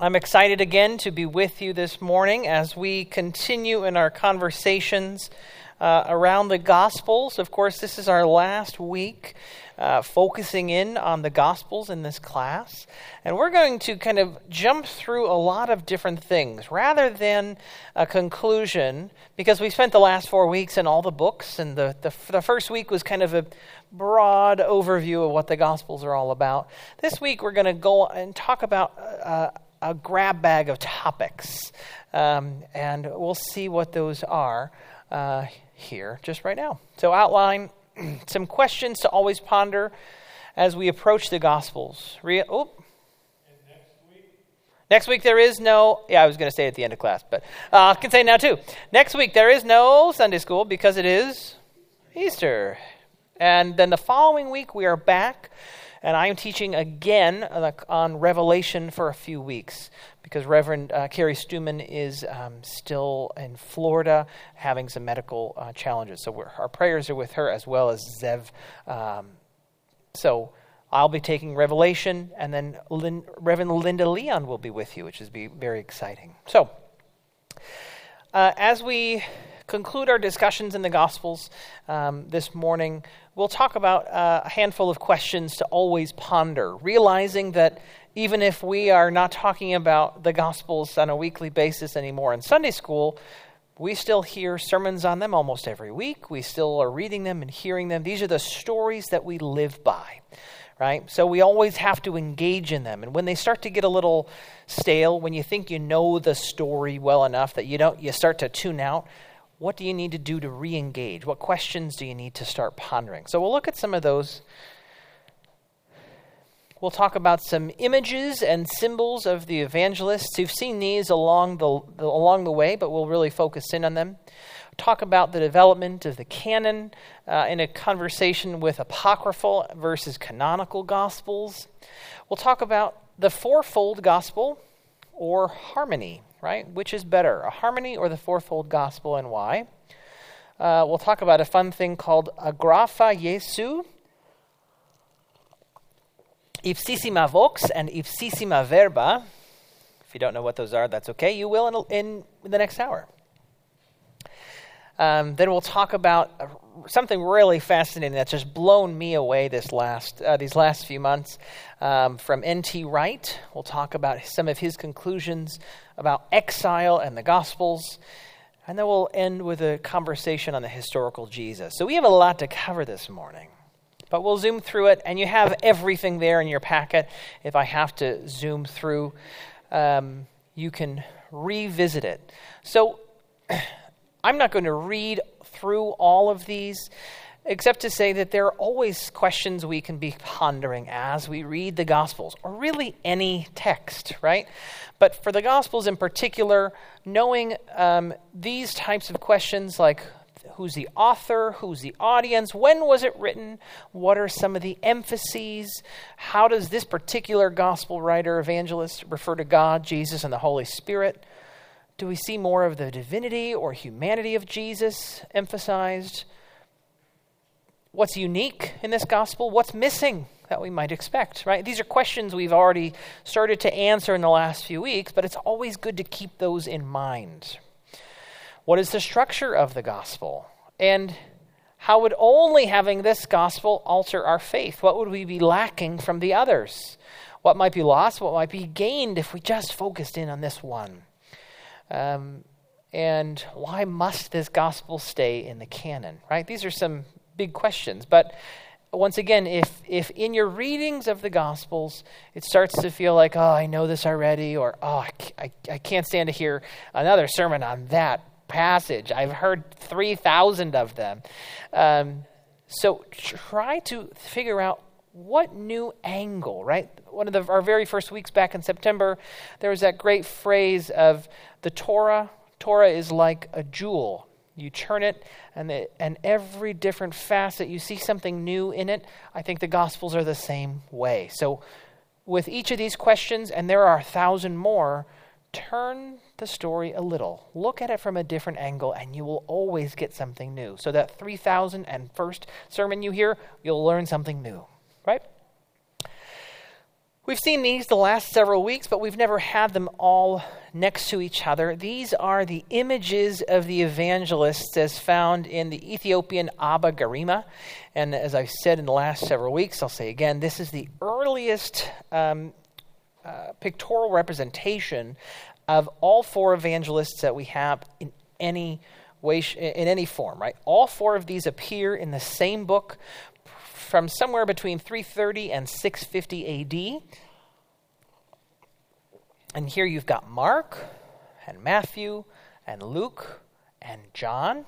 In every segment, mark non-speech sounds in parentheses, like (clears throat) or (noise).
I'm excited again to be with you this morning as we continue in our conversations uh, around the Gospels. Of course, this is our last week uh, focusing in on the Gospels in this class. And we're going to kind of jump through a lot of different things rather than a conclusion, because we spent the last four weeks in all the books, and the, the, the first week was kind of a broad overview of what the Gospels are all about. This week, we're going to go and talk about. Uh, a grab bag of topics, um, and we'll see what those are uh, here just right now. So, outline (clears throat) some questions to always ponder as we approach the Gospels. Re- oh. Next week? next week there is no, yeah, I was going to say at the end of class, but uh, I can say now too. Next week there is no Sunday school because it is Easter. And then the following week we are back, and I am teaching again on Revelation for a few weeks because Reverend uh, Carrie Stuman is um, still in Florida having some medical uh, challenges. So our prayers are with her as well as Zev. Um, so I'll be taking Revelation, and then Lin- Reverend Linda Leon will be with you, which is be very exciting. So uh, as we conclude our discussions in the Gospels um, this morning, we'll talk about uh, a handful of questions to always ponder, realizing that even if we are not talking about the Gospels on a weekly basis anymore in Sunday school, we still hear sermons on them almost every week. We still are reading them and hearing them. These are the stories that we live by, right? So we always have to engage in them. And when they start to get a little stale, when you think you know the story well enough that you don't you start to tune out, what do you need to do to re-engage? What questions do you need to start pondering? So we'll look at some of those We'll talk about some images and symbols of the evangelists. You've seen these along the, the, along the way, but we'll really focus in on them. Talk about the development of the canon uh, in a conversation with apocryphal versus canonical gospels. We'll talk about the fourfold gospel or harmony, right? Which is better, a harmony or the fourfold gospel, and why? Uh, we'll talk about a fun thing called agrapha Jesu, ipsissima vox and ipsissima verba. If you don't know what those are, that's okay. You will in, in the next hour. Um, then we'll talk about something really fascinating that's just blown me away this last uh, these last few months um, from N.T. Wright. We'll talk about some of his conclusions about exile and the Gospels, and then we'll end with a conversation on the historical Jesus. So we have a lot to cover this morning but we'll zoom through it, and you have everything there in your packet. If I have to zoom through, um, you can revisit it. So (clears throat) I'm not going to read through all of these, except to say that there are always questions we can be pondering as we read the Gospels, or really any text, right? But for the Gospels in particular, knowing um, these types of questions like who's the author, who's the audience, when was it written, what are some of the emphases, how does this particular gospel writer, evangelist refer to God, Jesus, and the Holy Spirit? Do we see more of the divinity or humanity of Jesus emphasized? What's unique in this gospel? What's missing that we might expect, right? These are questions we've already started to answer in the last few weeks, but it's always good to keep those in mind. What is the structure of the gospel? And how would only having this gospel alter our faith? What would we be lacking from the others? What might be lost? What might be gained if we just focused in on this one? Um, and why must this gospel stay in the canon? Right? These are some big questions. But once again, if if in your readings of the Gospels it starts to feel like, oh, I know this already, or oh, I, I, can't stand to hear another sermon on that passage. I've heard 3,000 of them. Um, so try to figure out what new angle, right? One of the, our very first weeks back in September, there was that great phrase of the Torah. Torah is like a jewel. You turn it, and, and every different facet, you see something new in it. I think the Gospels are the same way. So, with each of these questions, and there are a thousand more, turn the story a little. Look at it from a different angle, and you will always get something new. So, that 3001st sermon you hear, you'll learn something new, right? We've seen these the last several weeks, but we've never had them all next to each other. These are the images of the evangelists as found in the Ethiopian Abba Garima. And as I've said in the last several weeks, I'll say again, this is the earliest um, uh, pictorial representation of all four evangelists that we have in any way, in any form, right? All four of these appear in the same book from somewhere between 330 and 650 AD. And here you've got Mark and Matthew and Luke and John.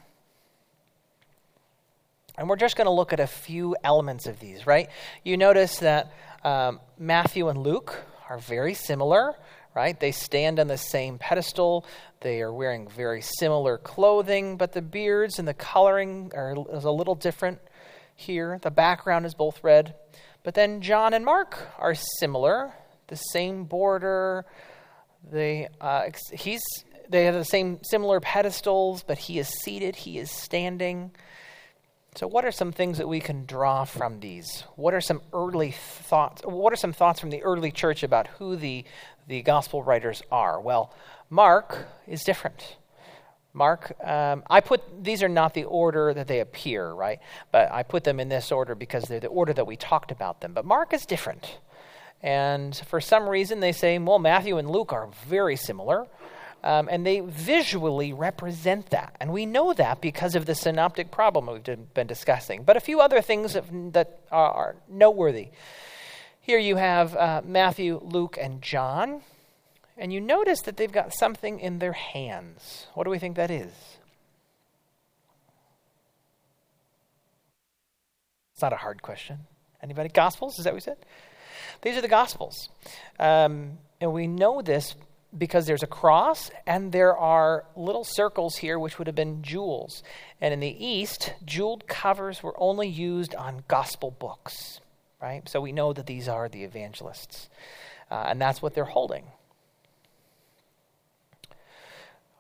And we're just going to look at a few elements of these, right? You notice that um, Matthew and Luke are very similar, right? They stand on the same pedestal. They are wearing very similar clothing, but the beards and the coloring are is a little different here. The background is both red. But then John and Mark are similar, the same border. They, uh, he's, they have the same similar pedestals, but he is seated, he is standing. So, what are some things that we can draw from these? What are some early thoughts? What are some thoughts from the early church about who the, the gospel writers are? Well, Mark is different. Mark, um, I put these are not the order that they appear, right? But I put them in this order because they're the order that we talked about them. But Mark is different. And for some reason, they say, well, Matthew and Luke are very similar. Um, and they visually represent that. And we know that because of the synoptic problem we've been discussing. But a few other things that are noteworthy. Here you have uh, Matthew, Luke, and John. And you notice that they've got something in their hands. What do we think that is? It's not a hard question. Anybody? Gospels? Is that what we said? These are the Gospels. Um, and we know this because there's a cross and there are little circles here which would have been jewels. And in the East, jeweled covers were only used on gospel books, right? So we know that these are the evangelists. Uh, and that's what they're holding.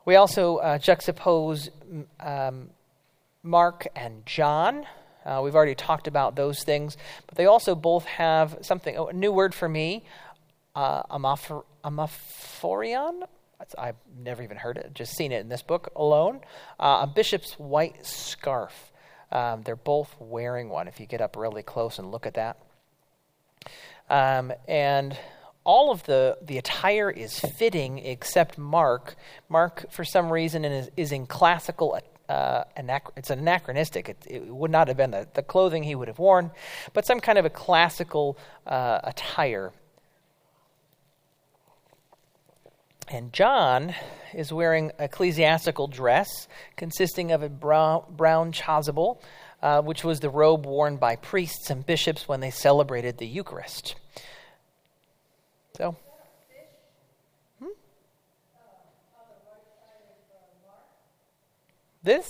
We also uh, juxtapose um, Mark and John. Uh, we've already talked about those things, but they also both have something, oh, a new word for me, uh, amaphor- amaphorion. I've never even heard it, just seen it in this book alone. Uh, a bishop's white scarf. Um, they're both wearing one if you get up really close and look at that. Um, and all of the, the attire is fitting except Mark. Mark, for some reason, is, is in classical uh, anach- it's anachronistic. It, it, would not have been the, the clothing he would have worn, but some kind of a classical uh, attire. And John is wearing ecclesiastical dress consisting of a brown, brown chasuble, uh, which was the robe worn by priests and bishops when they celebrated the Eucharist. So. Hmm? This?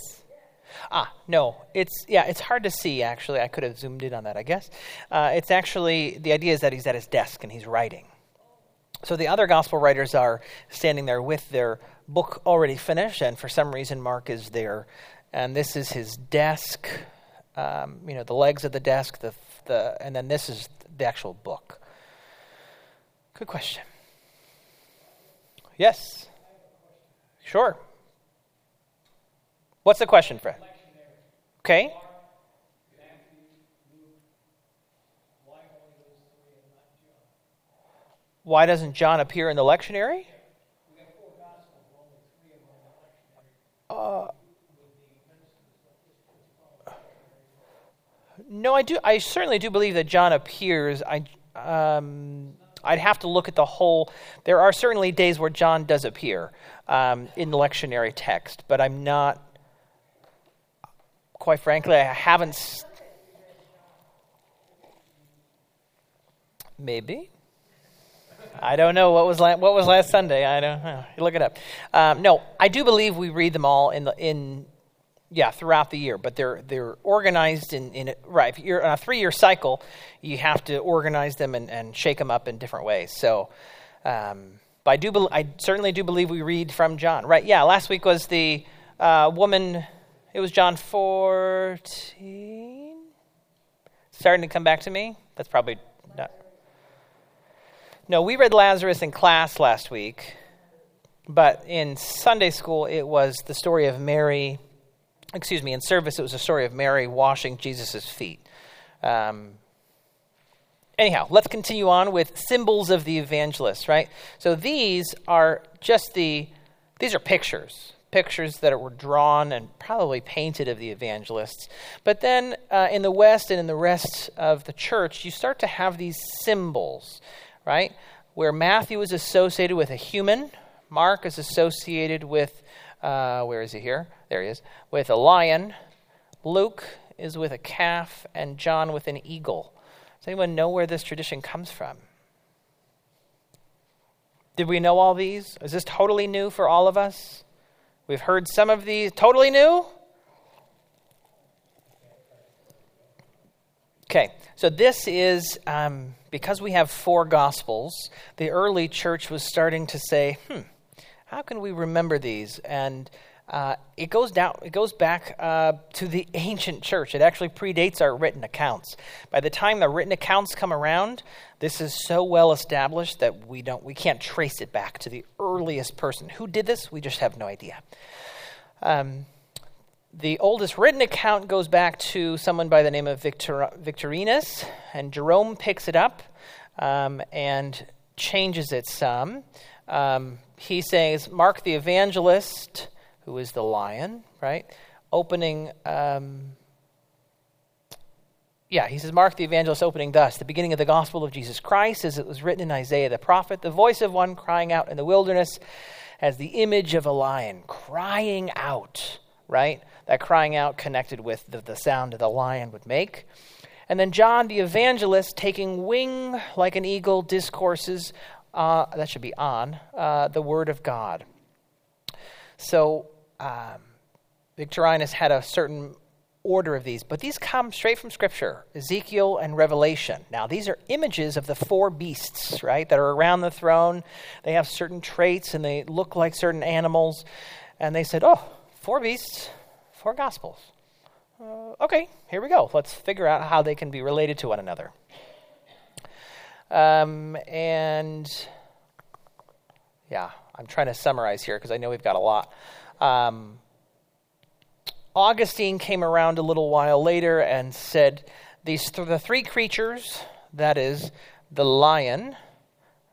Ah, no. It's yeah. It's hard to see. Actually, I could have zoomed in on that. I guess uh, it's actually the idea is that he's at his desk and he's writing. So the other gospel writers are standing there with their book already finished, and for some reason Mark is there, and this is his desk. Um, you know, the legs of the desk, the the, and then this is the actual book. Good question. Yes. Sure. What's the question, Fred? Okay. Why doesn't John appear in the lectionary? Uh, no, I do. I certainly do believe that John appears. I um, I'd have to look at the whole. There are certainly days where John does appear um, in the lectionary text, but I'm not. Quite frankly, I haven't. Maybe. I don't know what was la- what was last Sunday. I don't know. You look it up. Um, no, I do believe we read them all in the in yeah throughout the year, but they're they're organized in in right. If you're on a three year cycle, you have to organize them and, and shake them up in different ways. So. Um, but I do, be- I certainly do believe we read from John. Right? Yeah. Last week was the uh, woman. It was John fourteen. Starting to come back to me. That's probably not. No, we read Lazarus in class last week, but in Sunday school it was the story of Mary. Excuse me, in service it was a story of Mary washing Jesus' feet. Um, anyhow, let's continue on with symbols of the evangelist, right? So these are just the, these are pictures, pictures that were drawn and probably painted of the evangelists. But then uh, in the West and in the rest of the church, you start to have these symbols, right? Where Matthew is associated with a human, Mark is associated with, uh, where is he here? There he is, with a lion. Luke is with a calf, and John with an eagle. Does anyone know where this tradition comes from? Did we know all these? Is this totally new for all of us? We've heard some of these. Totally new? Okay, so this is um, because we have four gospels, the early church was starting to say, hmm, how can we remember these? And uh, it goes down. It goes back uh, to the ancient church. It actually predates our written accounts. By the time the written accounts come around, this is so well established that we don't, we can't trace it back to the earliest person who did this. We just have no idea. Um, the oldest written account goes back to someone by the name of Victor, Victorinus, and Jerome picks it up um, and changes it some. Um, he says, Mark the evangelist who is the lion, right? Opening, um, yeah, he says, Mark the evangelist opening thus, the beginning of the gospel of Jesus Christ, as it was written in Isaiah the prophet, the voice of one crying out in the wilderness as the image of a lion, crying out, right? That crying out connected with the, the sound the lion would make. And then John the evangelist taking wing like an eagle discourses, uh, that should be on, uh, the word of God. So um, Victorinus had a certain order of these, but these come straight from Scripture Ezekiel and Revelation. Now, these are images of the four beasts, right, that are around the throne. They have certain traits and they look like certain animals. And they said, oh, four beasts, four gospels. Uh, okay, here we go. Let's figure out how they can be related to one another. Um, and yeah, I'm trying to summarize here because I know we've got a lot. Um, Augustine came around a little while later and said these th- the three creatures that is the lion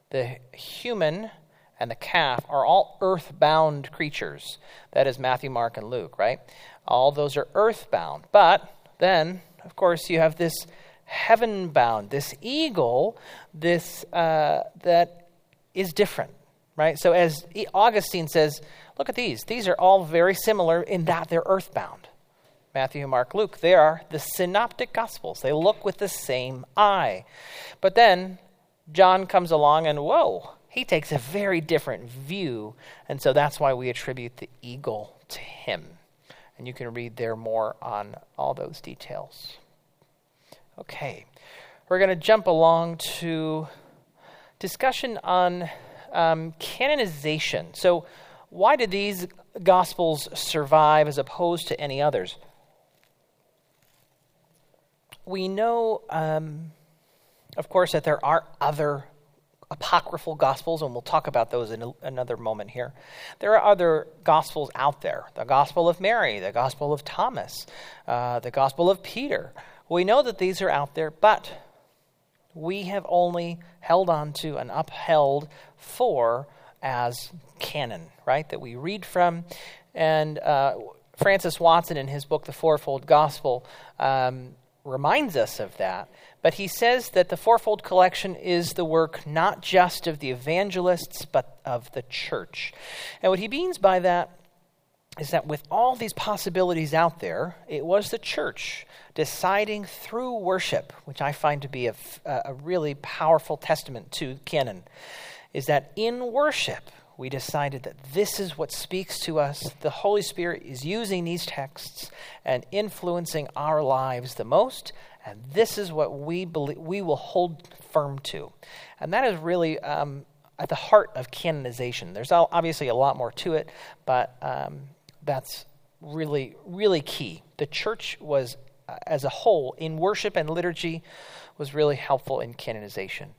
the human and the calf are all earthbound creatures. That is matthew mark and luke right? All those are earthbound. But then of course you have this heaven bound this eagle this uh, that is different right so as augustine says Look at these. These are all very similar in that they're earthbound. Matthew, Mark, Luke, they are the synoptic gospels. They look with the same eye. But then John comes along and whoa, he takes a very different view. And so that's why we attribute the eagle to him. And you can read there more on all those details. Okay, we're going to jump along to discussion on um, canonization. So, why did these Gospels survive as opposed to any others? We know, um, of course, that there are other apocryphal gospels, and we'll talk about those in a, another moment here. There are other gospels out there the Gospel of Mary, the Gospel of Thomas, uh, the Gospel of Peter. We know that these are out there, but we have only held on to and upheld four as canon, right, that we read from. And uh, Francis Watson, in his book, The Fourfold Gospel, um, reminds us of that. But he says that the Fourfold Collection is the work not just of the evangelists, but of the church. And what he means by that is that with all these possibilities out there, it was the church deciding through worship, which I find to be a, a really powerful testament to canon, is that in worship, we decided that this is what speaks to us. The Holy Spirit is using these texts and influencing our lives the most, and this is what we believe we will hold firm to. And that is really um, at the heart of canonization. There's obviously a lot more to it, but um, that's really, really key. The church was, uh, as a whole, in worship and liturgy, was really helpful in canonization.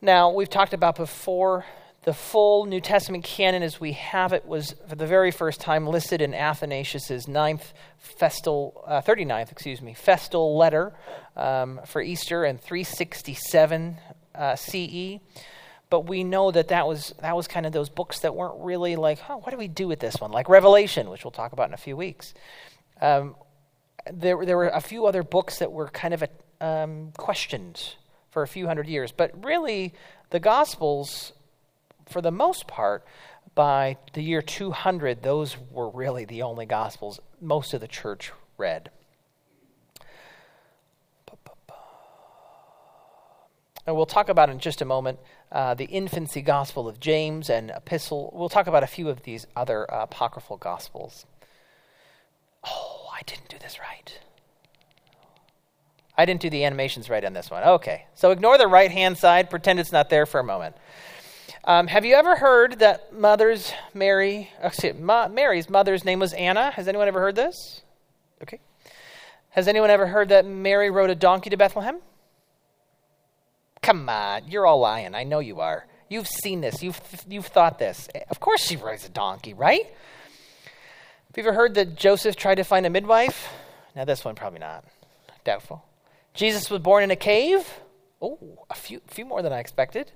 Now, we've talked about before the full New Testament canon as we have it was for the very first time listed in Athanasius's ninth festal, uh, 39th, excuse me, festal letter um, for Easter in 367 uh, CE. But we know that that was, that was kind of those books that weren't really like, oh, what do we do with this one? Like Revelation, which we'll talk about in a few weeks. Um, there, there were a few other books that were kind of a, um, questioned for a few hundred years. But really, the Gospels for the most part, by the year 200, those were really the only Gospels most of the church read. And we'll talk about in just a moment uh, the infancy gospel of James and epistle. We'll talk about a few of these other uh, apocryphal gospels. Oh, I didn't do this right. I didn't do the animations right on this one. Okay, so ignore the right hand side, pretend it's not there for a moment. Um, have you ever heard that mother's Mary, excuse, Ma, Mary's mother's name was Anna? Has anyone ever heard this? Okay. Has anyone ever heard that Mary rode a donkey to Bethlehem? Come on, you're all lying. I know you are. You've seen this. You've you've thought this. Of course, she rides a donkey, right? Have you ever heard that Joseph tried to find a midwife? Now, this one probably not. Doubtful. Jesus was born in a cave. Oh, a few few more than I expected.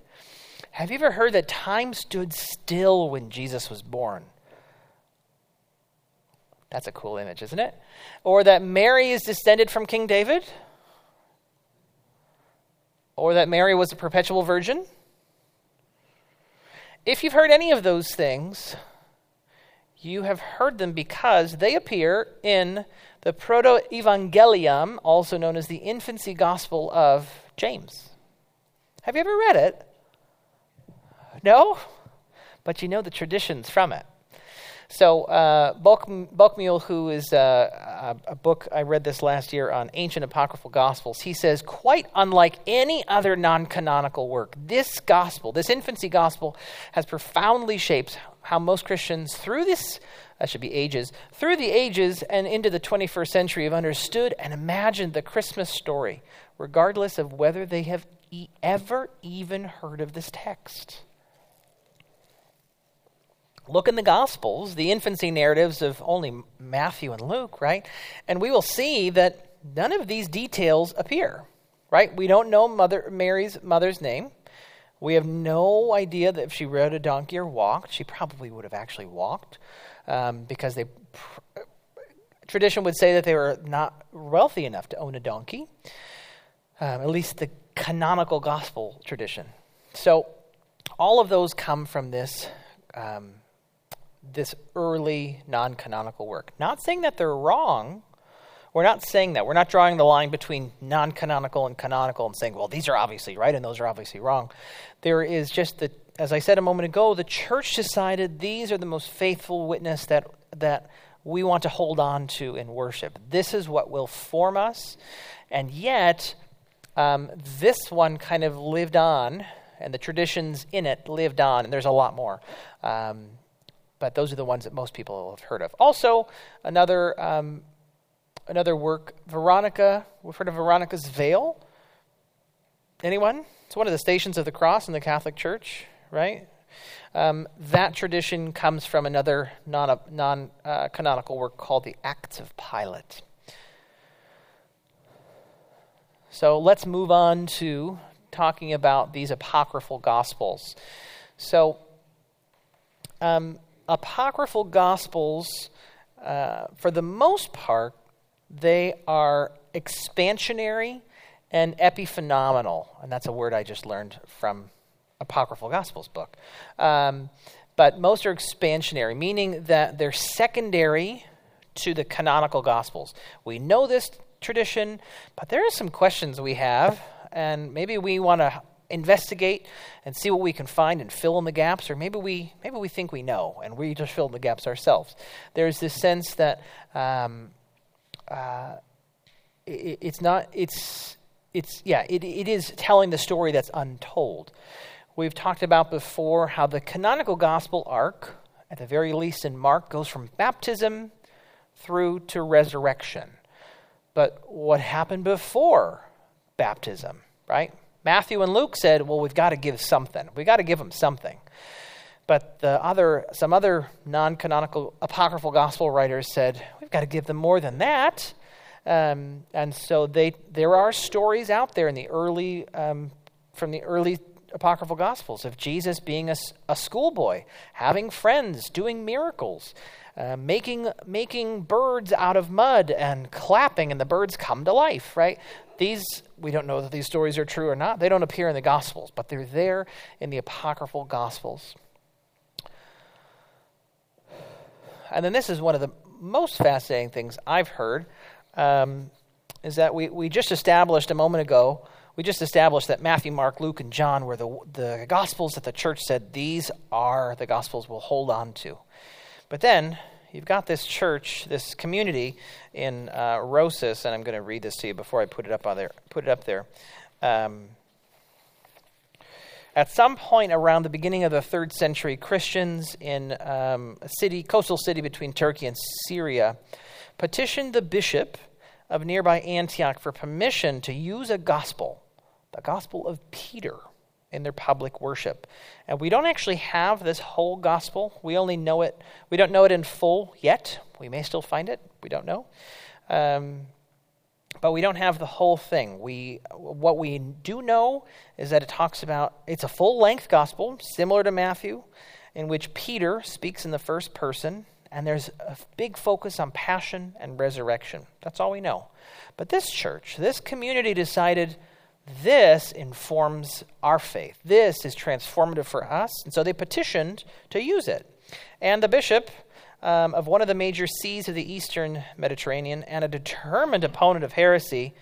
Have you ever heard that time stood still when Jesus was born? That's a cool image, isn't it? Or that Mary is descended from King David? Or that Mary was a perpetual virgin? If you've heard any of those things, you have heard them because they appear in the Proto Evangelium, also known as the Infancy Gospel of James. Have you ever read it? No? But you know the traditions from it. So, uh, Bockmuehl, who is uh, a, a book I read this last year on ancient apocryphal gospels, he says, quite unlike any other non canonical work, this gospel, this infancy gospel, has profoundly shaped how most Christians, through this, that should be ages, through the ages and into the 21st century, have understood and imagined the Christmas story, regardless of whether they have e- ever even heard of this text. Look in the Gospels, the infancy narratives of only Matthew and Luke, right? And we will see that none of these details appear, right? We don't know Mother Mary's mother's name. We have no idea that if she rode a donkey or walked, she probably would have actually walked, um, because they tradition would say that they were not wealthy enough to own a donkey. Um, at least the canonical gospel tradition. So all of those come from this um, this early non canonical work. Not saying that they're wrong. We're not saying that. We're not drawing the line between non canonical and canonical and saying, well, these are obviously right and those are obviously wrong. There is just the, as I said a moment ago, the church decided these are the most faithful witness that, that we want to hold on to in worship. This is what will form us. And yet, um, this one kind of lived on, and the traditions in it lived on, and there's a lot more. Um, but those are the ones that most people have heard of. Also, another um, another work, Veronica. We've heard of Veronica's veil. Anyone? It's one of the Stations of the Cross in the Catholic Church, right? Um, that tradition comes from another non, non uh, canonical work called the Acts of Pilate. So let's move on to talking about these apocryphal gospels. So, um, apocryphal gospels, uh, for the most part, they are expansionary and epiphenomenal. And that's a word I just learned from Apocryphal Gospels book. Um, but most are expansionary, meaning that they're secondary to the canonical Gospels. We know this tradition, but there are some questions we have, and maybe we want to investigate and see what we can find and fill in the gaps or maybe we maybe we think we know and we just fill in the gaps ourselves. There's this sense that um, uh, it, it's not it's it's yeah it, it is telling the story that's untold. We've talked about before how the canonical gospel arc at the very least in mark goes from baptism through to resurrection. But what happened before baptism right Matthew and Luke said, well, we've got to give something. We've got to give them something. But the other, some other non canonical apocryphal gospel writers said, we've got to give them more than that. Um, and so they, there are stories out there in the early, um, from the early apocryphal gospels of Jesus being a, a schoolboy, having friends, doing miracles, uh, making, making birds out of mud and clapping, and the birds come to life, right? These, we don't know that these stories are true or not. They don't appear in the gospels, but they're there in the apocryphal gospels. And then this is one of the most fascinating things I've heard um, is that we, we just established a moment ago, we just established that Matthew, Mark, Luke, and John were the, the Gospels that the church said these are the Gospels we'll hold on to. But then you've got this church, this community in uh, Rhossus, and I'm going to read this to you before I put it up on there. Put it up there. Um, at some point around the beginning of the third century, Christians in um, a city, coastal city between Turkey and Syria, petitioned the bishop of nearby Antioch for permission to use a gospel, the gospel of Peter, in their public worship. And we don't actually have this whole gospel. We only know it, we don't know it in full yet. We may still find it, we don't know. Um, but we don't have the whole thing. We, what we do know is that it talks about, it's a full length gospel, similar to Matthew, in which Peter speaks in the first person and there's a big focus on passion and resurrection. That's all we know. But this church, this community decided this informs our faith. This is transformative for us. And so they petitioned to use it. And the bishop um, of one of the major sees of the eastern Mediterranean and a determined opponent of heresy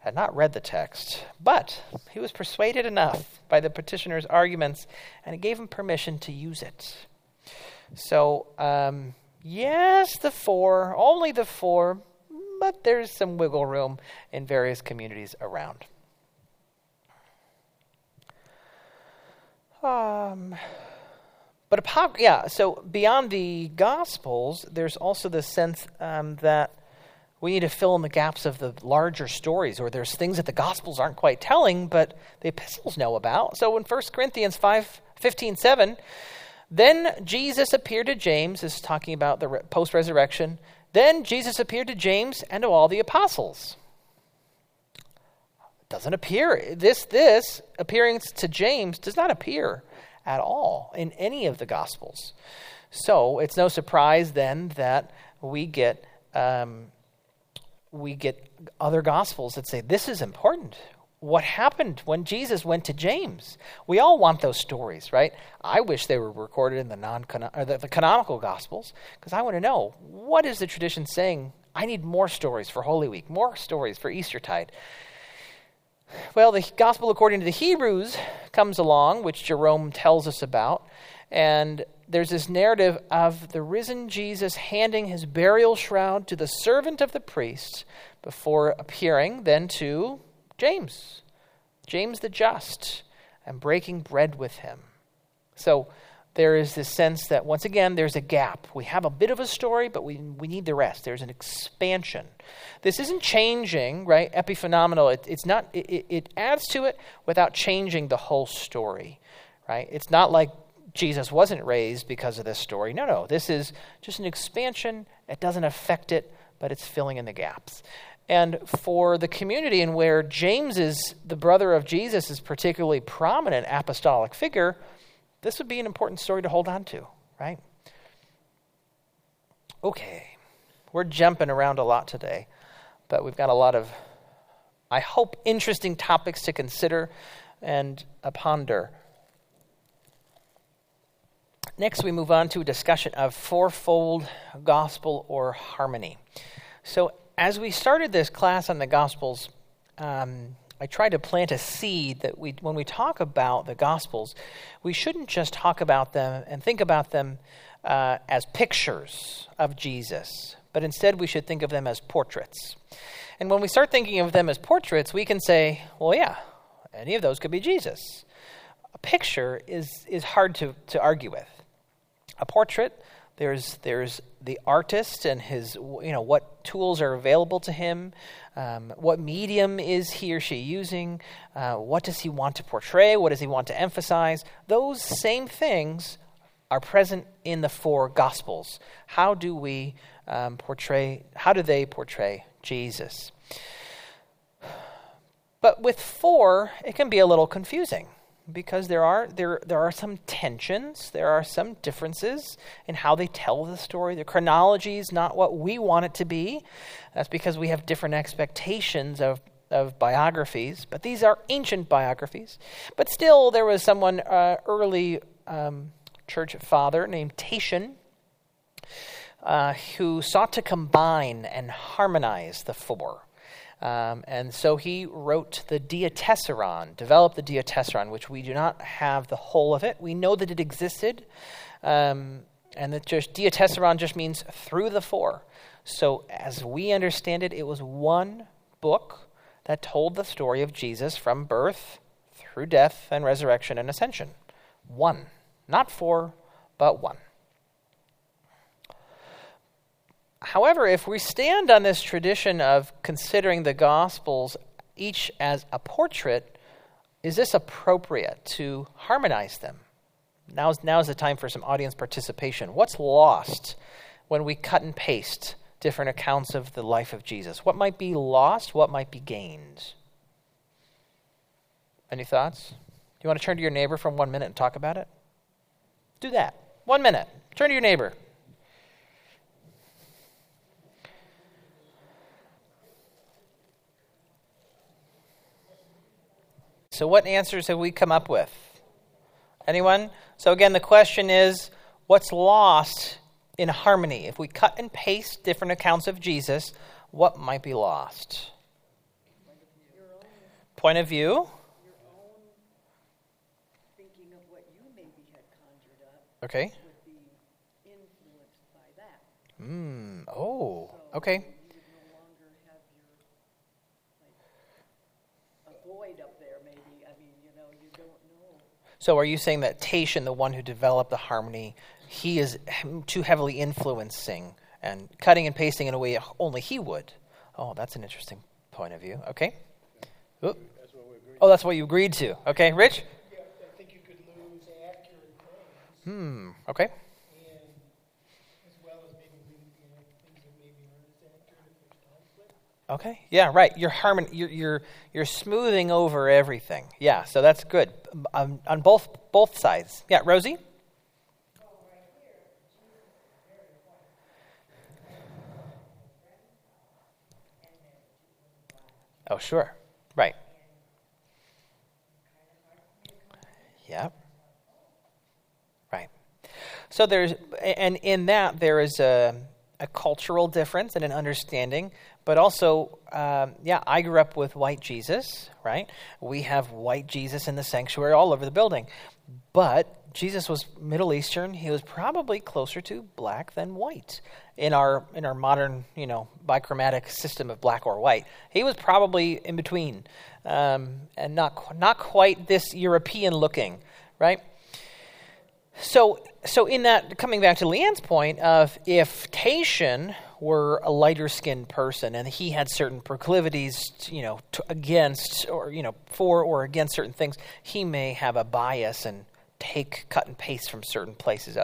had not read the text, but he was persuaded enough by the petitioner's arguments and it gave him permission to use it. So, um, Yes, the four, only the four, but there's some wiggle room in various communities around. Um, but yeah, so beyond the Gospels, there's also the sense um, that we need to fill in the gaps of the larger stories, or there's things that the Gospels aren't quite telling, but the epistles know about. So in 1 Corinthians 5 15, 7, then Jesus appeared to James, this is talking about the post resurrection. Then Jesus appeared to James and to all the apostles. Doesn't appear. This, this appearance to James does not appear at all in any of the Gospels. So it's no surprise then that we get um, we get other Gospels that say this is important what happened when Jesus went to James. We all want those stories, right? I wish they were recorded in the non the, the canonical gospels because I want to know what is the tradition saying. I need more stories for Holy Week, more stories for Eastertide. Well, the gospel according to the Hebrews comes along, which Jerome tells us about, and there's this narrative of the risen Jesus handing his burial shroud to the servant of the priest before appearing then to James, James the just, and breaking bread with him. So there is this sense that, once again, there's a gap. We have a bit of a story, but we, we need the rest. There's an expansion. This isn't changing, right? Epiphenomenal. It, it's not, it, it adds to it without changing the whole story, right? It's not like Jesus wasn't raised because of this story. No, no. This is just an expansion. It doesn't affect it, but it's filling in the gaps. And for the community in where James is the brother of Jesus is particularly prominent apostolic figure, this would be an important story to hold on to, right? Okay. We're jumping around a lot today, but we've got a lot of I hope interesting topics to consider and ponder. Next, we move on to a discussion of fourfold gospel or harmony. So, as we started this class on the Gospels, um, I tried to plant a seed that we, when we talk about the Gospels, we shouldn't just talk about them and think about them uh, as pictures of Jesus, but instead we should think of them as portraits. And when we start thinking of them as portraits, we can say, well, yeah, any of those could be Jesus. A picture is, is hard to, to argue with. A portrait, There's, there's the artist and his, you know, what tools are available to him, um, what medium is he or she using, uh, what does he want to portray, what does he want to emphasize. Those same things are present in the four Gospels. How do we um, portray, how do they portray Jesus? But with four, it can be a little confusing because there are there there are some tensions, there are some differences in how they tell the story. The chronology is not what we want it to be. That's because we have different expectations of of biographies, but these are ancient biographies. But still, there was someone uh, early um, church father named Tatian. Uh, who sought to combine and harmonize the four. Um, and so he wrote the Diatessaron, developed the Diatessaron, which we do not have the whole of it. We know that it existed, um, and that just Diatessaron just means through the four. So as we understand it, it was one book that told the story of Jesus from birth through death and resurrection and ascension. One, not four, but one. However, if we stand on this tradition of considering the Gospels each as a portrait, is this appropriate to harmonize them? Now's, now's the time for some audience participation. What's lost when we cut and paste different accounts of the life of Jesus? What might be lost? What might be gained? Any thoughts? Do you want to turn to your neighbor for one minute and talk about it? Do that. One minute. Turn to your neighbor. So, what answers have we come up with? Anyone? So, again, the question is what's lost in harmony? If we cut and paste different accounts of Jesus, what might be lost? Point of view. Okay. Hmm. Oh. Okay. So are you saying that Tatian, the one who developed the harmony, he is too heavily influencing and cutting and pasting in a way only he would? Oh, that's an interesting point of view. Okay. That's oh, that's what you agreed to. Okay, Rich? Yeah, I think you could lose accurate. Hmm. Okay. Okay. Yeah. Right. You're harmon. You're you're you're smoothing over everything. Yeah. So that's good um, on both both sides. Yeah, Rosie. Oh, sure. Right. Yeah. Right. So there's, and in that there is a, a cultural difference and an understanding but also, um, yeah, I grew up with white Jesus, right? We have white Jesus in the sanctuary all over the building. But Jesus was Middle Eastern. He was probably closer to black than white in our in our modern, you know, bichromatic system of black or white. He was probably in between, um, and not not quite this European looking, right? So so in that, coming back to Leanne's point of if Tatian were a lighter skinned person and he had certain proclivities, you know, to, against or you know for or against certain things, he may have a bias and take cut and paste from certain places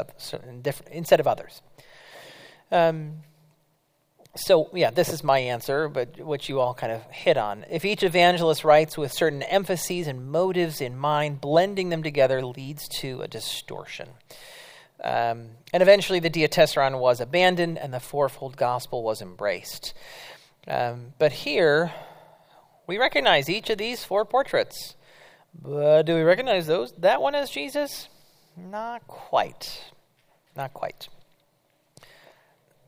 instead of others. Um, so yeah, this is my answer, but what you all kind of hit on. If each evangelist writes with certain emphases and motives in mind, blending them together leads to a distortion. Um, and eventually the Diatessaron was abandoned and the fourfold gospel was embraced. Um, but here, we recognize each of these four portraits. But do we recognize those that one as Jesus? Not quite. Not quite.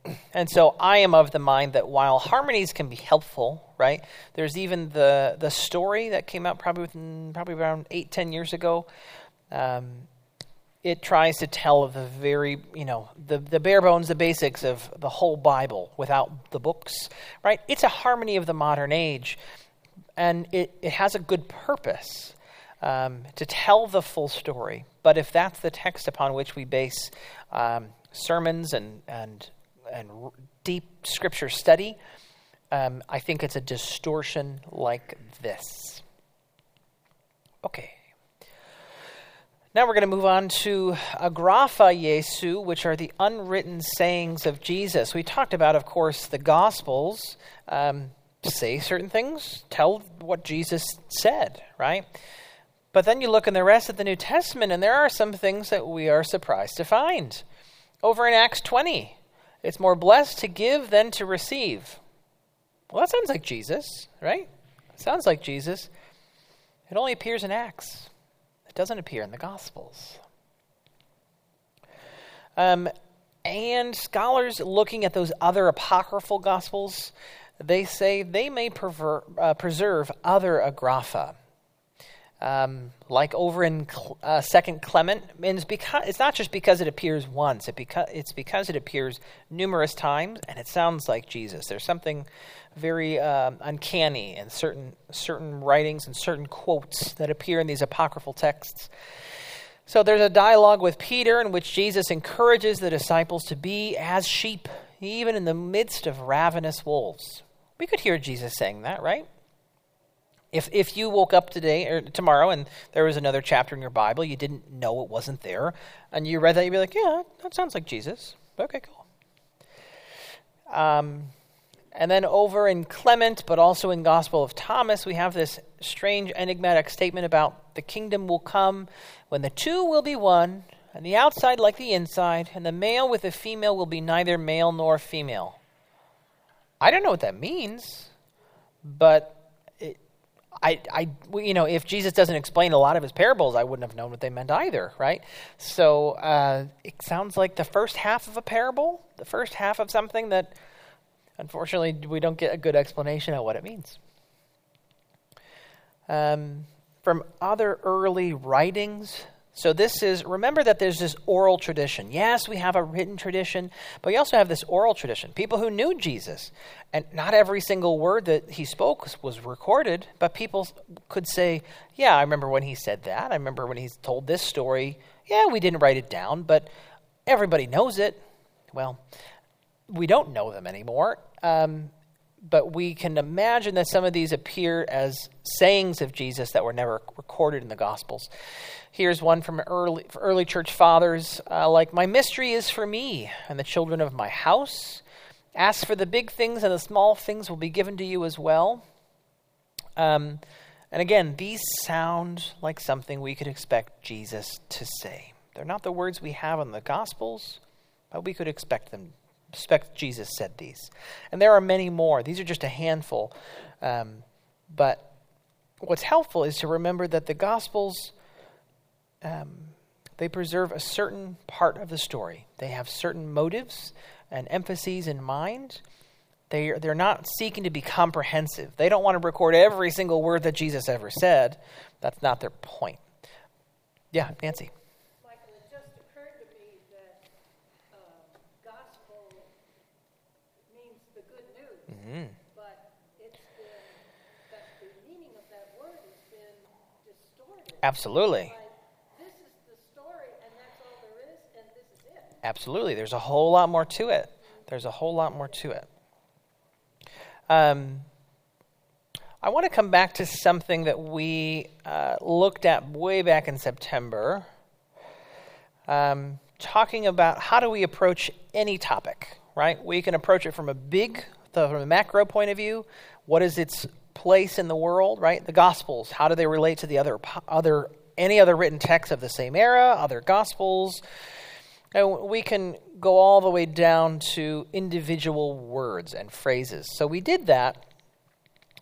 (clears throat) And so I am of the mind that while harmonies can be helpful, right? There's even the the story that came out probably within, probably around eight ten years ago. Um, it tries to tell the very, you know, the, the bare bones, the basics of the whole Bible without the books, right? It's a harmony of the modern age, and it, it has a good purpose um, to tell the full story. But if that's the text upon which we base um, sermons and, and, and deep scripture study, um, I think it's a distortion like this. Okay. Now we're going to move on to agrapha Jesu, which are the unwritten sayings of Jesus. We talked about, of course, the Gospels um, say certain things, tell what Jesus said, right? But then you look in the rest of the New Testament, and there are some things that we are surprised to find. Over in Acts 20, it's more blessed to give than to receive. Well, that sounds like Jesus, right? sounds like Jesus. It only appears in Acts, doesn't appear in the Gospels. Um, and scholars looking at those other apocryphal Gospels, they say they may uh, preserve other agrapha. Um, like over in uh, Second Clement, and it's, because, it's not just because it appears once; it beca- it's because it appears numerous times, and it sounds like Jesus. There's something very um, uncanny in certain certain writings and certain quotes that appear in these apocryphal texts. So there's a dialogue with Peter in which Jesus encourages the disciples to be as sheep, even in the midst of ravenous wolves. We could hear Jesus saying that, right? If, if you woke up today or tomorrow and there was another chapter in your Bible, you didn't know it wasn't there, and you read that, you'd be like, yeah, that sounds like Jesus. Okay, cool. Um, and then over in Clement, but also in Gospel of Thomas, we have this strange enigmatic statement about the kingdom will come when the two will be one, and the outside like the inside, and the male with the female will be neither male nor female. I don't know what that means, but I, I, you know, if Jesus doesn't explain a lot of his parables, I wouldn't have known what they meant either, right? So uh, it sounds like the first half of a parable, the first half of something that, unfortunately, we don't get a good explanation of what it means. Um, from other early writings, so this is, remember that there's this oral tradition. Yes, we have a written tradition, but we also have this oral tradition. People who knew Jesus, and not every single word that he spoke was recorded, but people could say, Yeah, I remember when he said that. I remember when he told this story. Yeah, we didn't write it down, but everybody knows it. Well, we don't know them anymore. Um, but we can imagine that some of these appear as sayings of Jesus that were never recorded in the Gospels. Here's one from early, early church fathers uh, like, My mystery is for me and the children of my house. Ask for the big things, and the small things will be given to you as well. Um, and again, these sound like something we could expect Jesus to say. They're not the words we have in the Gospels, but we could expect them expect Jesus said these. And there are many more. These are just a handful. Um, but what's helpful is to remember that the Gospels, um, they preserve a certain part of the story. They have certain motives and emphases in mind. They, they're not seeking to be comprehensive. They don't want to record every single word that Jesus ever said. That's not their point. Yeah, Nancy. Mm. But it's been, the meaning of that word has been distorted. Absolutely. this is the story, and that's all there is, and this is it. Absolutely. There's a whole lot more to it. There's a whole lot more to it. Um, I want to come back to something that we uh, looked at way back in September, um, talking about how do we approach any topic, right? We can approach it from a big the, from a macro point of view, what is its place in the world, right? The Gospels, how do they relate to the other, other any other written texts of the same era, other Gospels? And we can go all the way down to individual words and phrases. So we did that.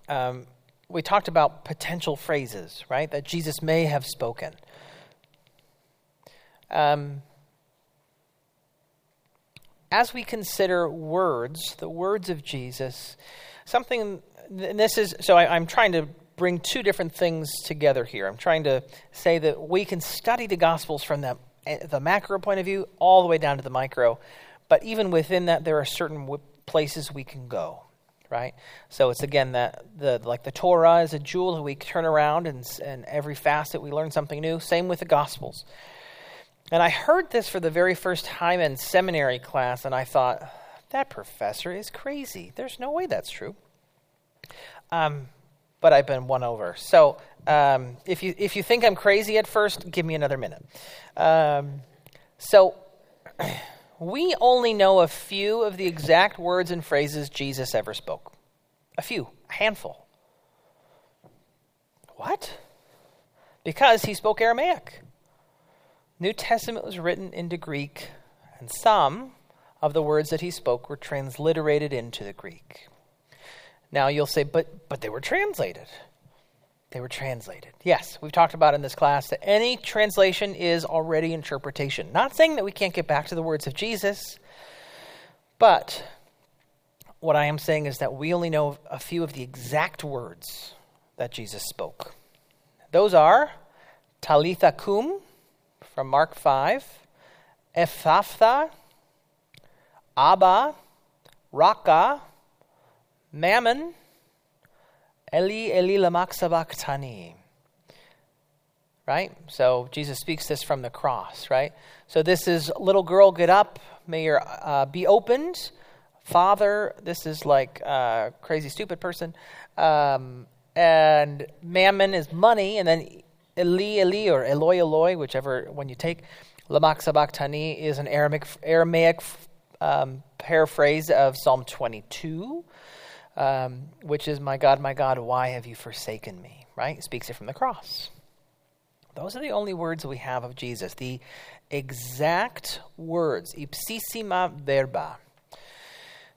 Um, we talked about potential phrases, right, that Jesus may have spoken. Um, as we consider words, the words of Jesus, something, this is, so I, I'm trying to bring two different things together here. I'm trying to say that we can study the Gospels from the, the macro point of view all the way down to the micro, but even within that, there are certain places we can go. Right, so it's again that the like the Torah is a jewel that we turn around and and every facet we learn something new. Same with the Gospels. And I heard this for the very first time in seminary class, and I thought, that professor is crazy. There's no way that's true. Um, but I've been won over. So um, if you if you think I'm crazy at first, give me another minute. Um, so (clears throat) we only know a few of the exact words and phrases Jesus ever spoke. A few, a handful. What? Because he spoke Aramaic. New Testament was written into Greek, and some of the words that he spoke were transliterated into the Greek. Now you'll say, but but they were translated. They were translated. Yes, we've talked about in this class that any translation is already interpretation. Not saying that we can't get back to the words of Jesus, but what I am saying is that we only know a few of the exact words that Jesus spoke. Those are Talitha cum from Mark 5, Ephphatha, Abba, Raka, Mammon, Eli, Eli, lama sabachthani. Right? So Jesus speaks this from the cross, right? So this is, little girl, get up, may your uh, be opened. Father, this is like uh, crazy, stupid person. Um, and mammon is money, and then Eli, Eli, or Eloi, Eloi, whichever one you take. Lamak sabachthani is an Aramaic, Aramaic um, paraphrase of Psalm 22 um, which is, My God, my God, why have you forsaken me? Right? Speaks it from the cross. Those are the only words we have of Jesus. The exact words, ipsissima verba.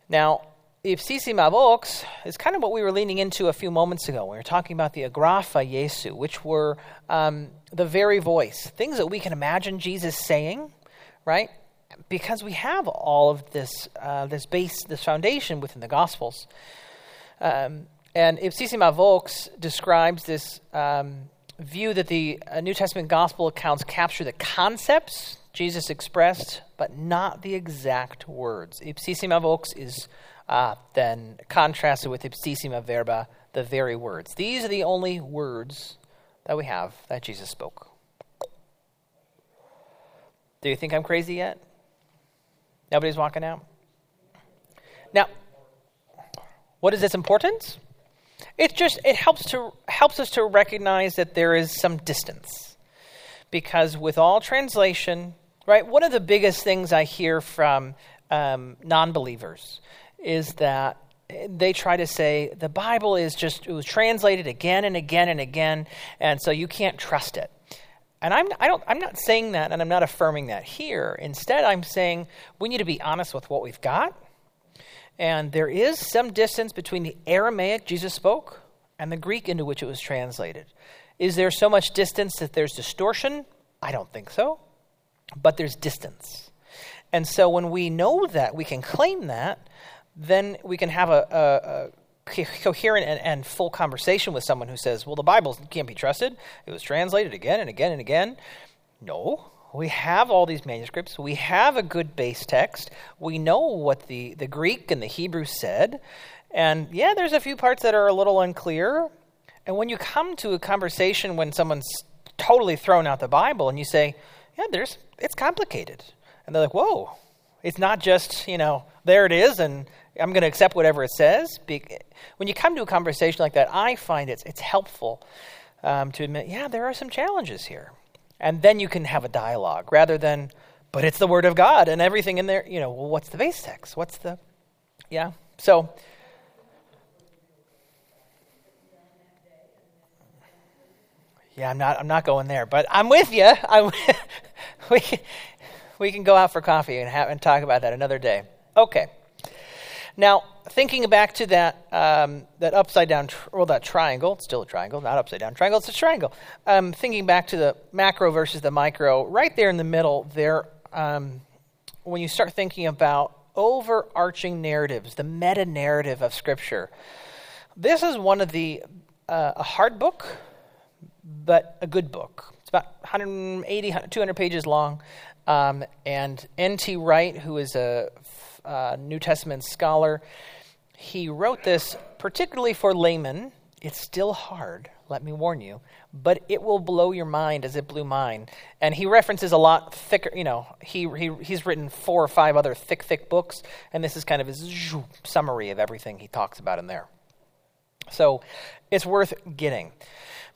Now, ipsissima vox is kind of what we were leaning into a few moments ago. We were talking about the agrapha Jesu, which were um, the very voice, things that we can imagine Jesus saying, right? Because we have all of this, uh, this base, this foundation within the Gospels. Um, and Ipsissima Vox describes this um, view that the uh, New Testament gospel accounts capture the concepts Jesus expressed, but not the exact words. Ipsissima Vox is uh, then contrasted with Ipsissima Verba, the very words. These are the only words that we have that Jesus spoke. Do you think I'm crazy yet? Nobody's walking out? Now, what is its importance? It just it helps to helps us to recognize that there is some distance. Because with all translation, right, one of the biggest things I hear from um, non-believers is that they try to say the Bible is just it was translated again and again and again, and so you can't trust it. And I'm, I don't, I'm not saying that, and I'm not affirming that here. Instead, I'm saying we need to be honest with what we've got and there is some distance between the Aramaic Jesus spoke and the Greek into which it was translated. Is there so much distance that there's distortion? I don't think so. But there's distance. And so when we know that, we can claim that, then we can have a, a, a coherent and, and, full conversation with someone who says, well, the Bible can't be trusted. It was translated again and again and again. No, we have all these manuscripts. We have a good base text. We know what the, the Greek and the Hebrew said. And yeah, there's a few parts that are a little unclear. And when you come to a conversation when someone's totally thrown out the Bible and you say, yeah, there's it's complicated. And they're like, whoa, it's not just, you know, there it is and I'm going to accept whatever it says. When you come to a conversation like that, I find it's, it's helpful um, to admit, yeah, there are some challenges here. And then you can have a dialogue rather than but it's the word of god and everything in there you know well what's the base text? What's the yeah. So yeah i'm not i'm not going there but i'm with you (laughs) I'm, (laughs) we, we can go out for coffee and have and talk about that another day okay now, thinking back to that um, that upside down, tr- well, that triangle, it's still a triangle, not upside down triangle, it's a triangle. Um, thinking back to the macro versus the micro, right there in the middle, there, um, when you start thinking about overarching narratives, the meta narrative of Scripture, this is one of the uh, a hard book, but a good book. It's about 180, 200 pages long. Um, and N.T. Wright, who is a uh, New Testament scholar. He wrote this particularly for laymen. It's still hard. let me warn you, but it will blow your mind as it blew mine. And he references a lot thicker, you know, he, he, he's written four or five other thick, thick books, and this is kind of his summary of everything he talks about in there. So it's worth getting.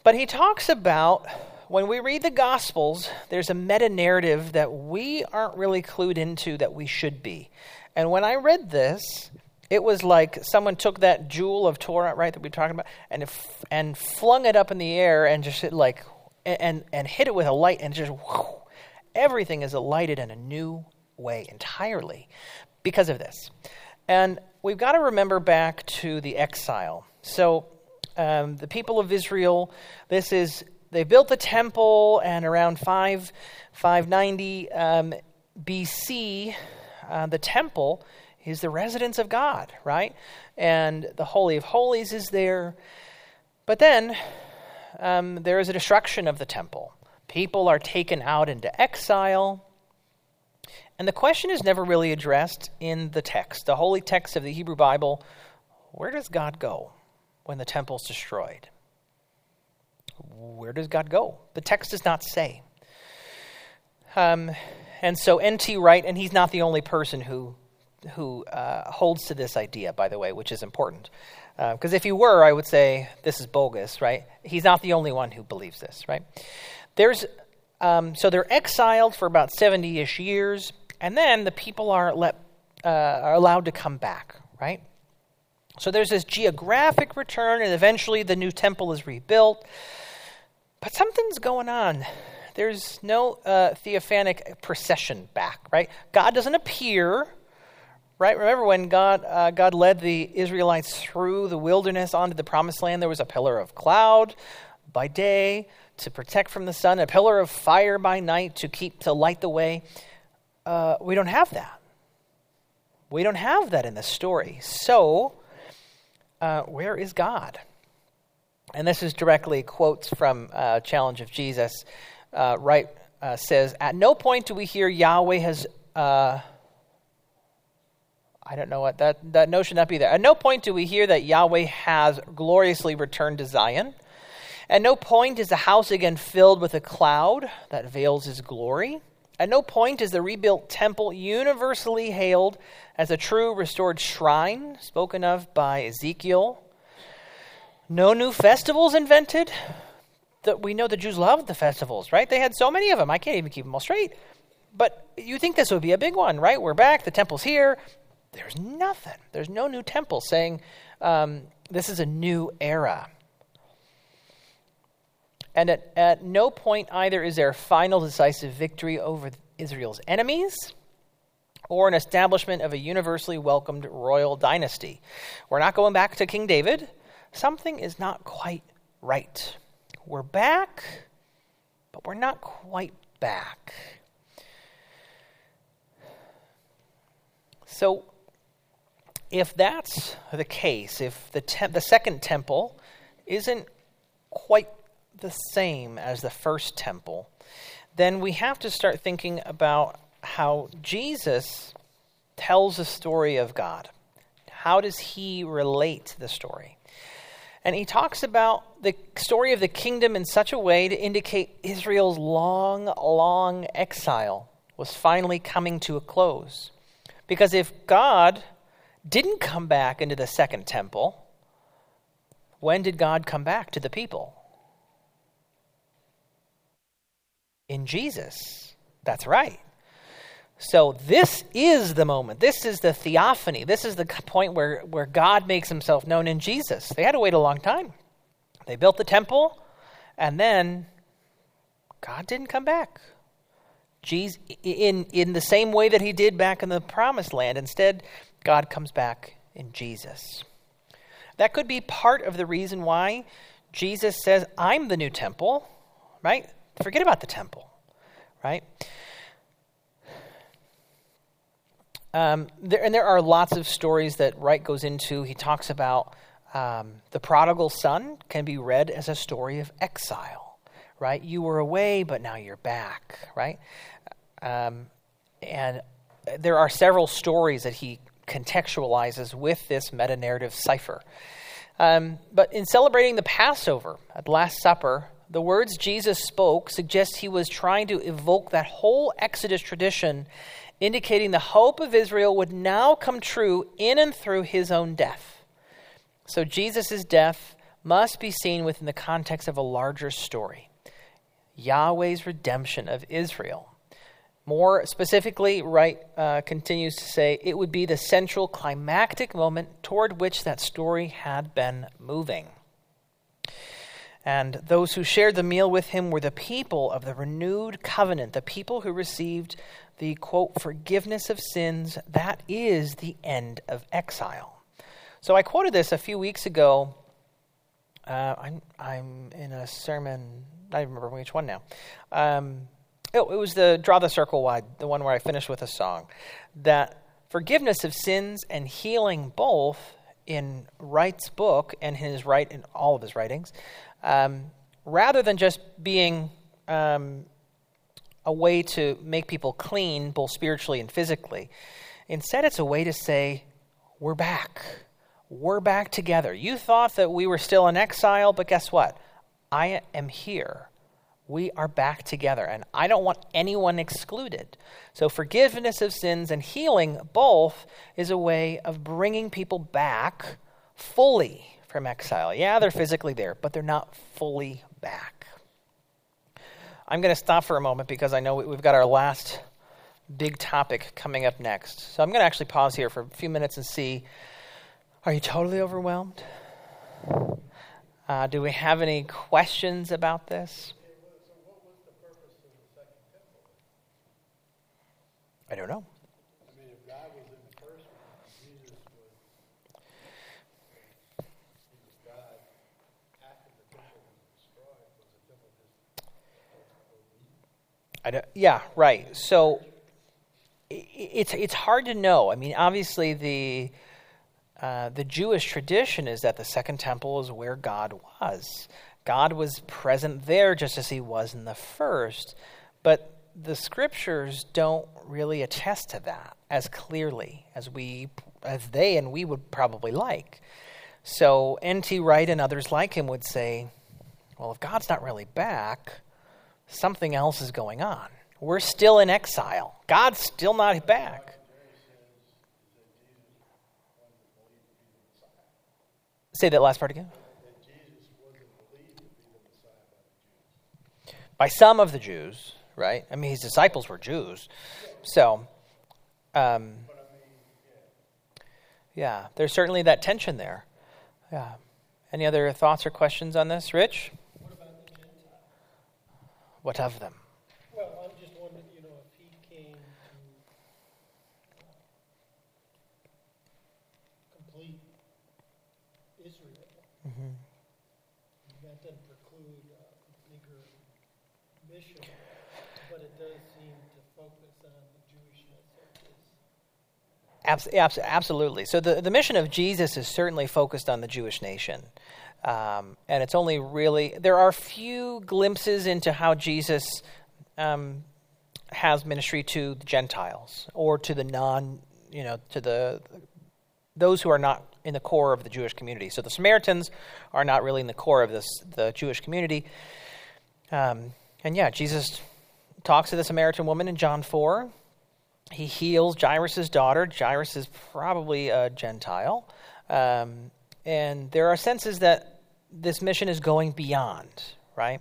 But he talks about when we read the Gospels, there's a meta narrative that we aren't really clued into that we should be. And when I read this, it was like someone took that jewel of Torah, right, that we are talking about, and and flung it up in the air and just hit like and and hit it with a light and just whoosh, everything is lighted in a new way entirely because of this. And we've got to remember back to the exile. So um, the people of Israel, this is they built the temple, and around 5 590 um, BC, uh, the temple is the residence of God, right? And the Holy of Holies is there. But then um, there is a destruction of the temple. People are taken out into exile. And the question is never really addressed in the text, the holy text of the Hebrew Bible. Where does God go when the temple is destroyed? Where does God go? The text does not say. Um, and so N.T. Wright, and he's not the only person who who uh, holds to this idea, by the way, which is important. Because uh, if he were, I would say this is bogus, right? He's not the only one who believes this, right? There's um, so they're exiled for about seventy-ish years, and then the people are let uh, are allowed to come back, right? So there's this geographic return, and eventually the new temple is rebuilt. But something's going on. There's no uh, theophanic procession back, right? God doesn't appear right? Remember when God, uh, God led the Israelites through the wilderness onto the promised land? There was a pillar of cloud by day to protect from the sun, a pillar of fire by night to keep to light the way. Uh, we don't have that. We don't have that in the story. So, uh, where is God? And this is directly quotes from uh, Challenge of Jesus. Uh, Wright uh, says, At no point do we hear Yahweh has uh, I don't know what that, that notion not be there. At no point do we hear that Yahweh has gloriously returned to Zion. At no point is the house again filled with a cloud that veils his glory. At no point is the rebuilt temple universally hailed as a true restored shrine spoken of by Ezekiel. No new festivals invented. That we know the Jews loved the festivals, right? They had so many of them. I can't even keep them all straight. But you think this would be a big one, right? We're back. The temple's here. There's nothing. There's no new temple saying um, this is a new era. And at, at no point either is there a final decisive victory over Israel's enemies or an establishment of a universally welcomed royal dynasty. We're not going back to King David. Something is not quite right. We're back, but we're not quite back. So, if that's the case, if the, te- the second temple isn't quite the same as the first temple, then we have to start thinking about how Jesus tells the story of God. How does he relate to the story? And he talks about the story of the kingdom in such a way to indicate Israel's long, long exile was finally coming to a close. Because if God didn't come back into the second temple, when did God come back to the people? In Jesus. That's right. So this is the moment. This is the theophany. This is the point where, where God makes himself known in Jesus. They had to wait a long time. They built the temple, and then God didn't come back. Jesus, in, in the same way that he did back in the promised land. Instead, God comes back in Jesus. That could be part of the reason why Jesus says, I'm the new temple, right? Forget about the temple, right? Um, there, and there are lots of stories that Wright goes into. He talks about um, the prodigal son can be read as a story of exile, right? You were away, but now you're back, right? Um, and there are several stories that he contextualizes with this meta narrative cipher. Um, but in celebrating the Passover at the Last Supper, the words Jesus spoke suggest he was trying to evoke that whole Exodus tradition, indicating the hope of Israel would now come true in and through his own death. So Jesus' death must be seen within the context of a larger story Yahweh's redemption of Israel. More specifically, Wright uh, continues to say it would be the central climactic moment toward which that story had been moving. And those who shared the meal with him were the people of the renewed covenant, the people who received the quote, forgiveness of sins. That is the end of exile. So I quoted this a few weeks ago. Uh, I'm, I'm in a sermon, I don't remember which one now. Um, Oh, it was the Draw the Circle Wide, the one where I finished with a song. That forgiveness of sins and healing both in Wright's book and his right in all of his writings, um, rather than just being um, a way to make people clean, both spiritually and physically. Instead, it's a way to say, We're back. We're back together. You thought that we were still in exile, but guess what? I am here we are back together. And I don't want anyone excluded. So, forgiveness of sins and healing both is a way of bringing people back fully from exile. Yeah, they're physically there, but they're not fully back. I'm going to stop for a moment because I know we've got our last big topic coming up next. So, I'm going to actually pause here for a few minutes and see are you totally overwhelmed? Uh, do we have any questions about this? I don't know. I mean, if God was in the first one, Jesus was, he was God after the temple was destroyed, was the temple just I don't, yeah, right. So it's it's hard to know. I mean, obviously the uh, the Jewish tradition is that the second temple is where God was. God was present there just as he was in the first, but the scriptures don't really attest to that as clearly as we as they and we would probably like. So N.T. Wright and others like him would say, well, if God's not really back, something else is going on. We're still in exile. God's still not back. Say that last part again. By some of the Jews right? I mean, his disciples were Jews. So, um, yeah, there's certainly that tension there. Yeah. Any other thoughts or questions on this, Rich? What about the Gentiles? What of them? Well, I'm just wondering, you know, if he came to complete Israel, Mm-hmm. that doesn't preclude a bigger mission, but it does seem to focus on the Jewishness of this. Abs- abs- absolutely. So the, the mission of Jesus is certainly focused on the Jewish nation. Um, and it's only really, there are few glimpses into how Jesus um, has ministry to the Gentiles or to the non, you know, to the, those who are not in the core of the Jewish community. So the Samaritans are not really in the core of this, the Jewish community. Um, and yeah, Jesus talks to the Samaritan woman in John 4 he heals Jairus' daughter. Jairus is probably a Gentile. Um, and there are senses that this mission is going beyond, right?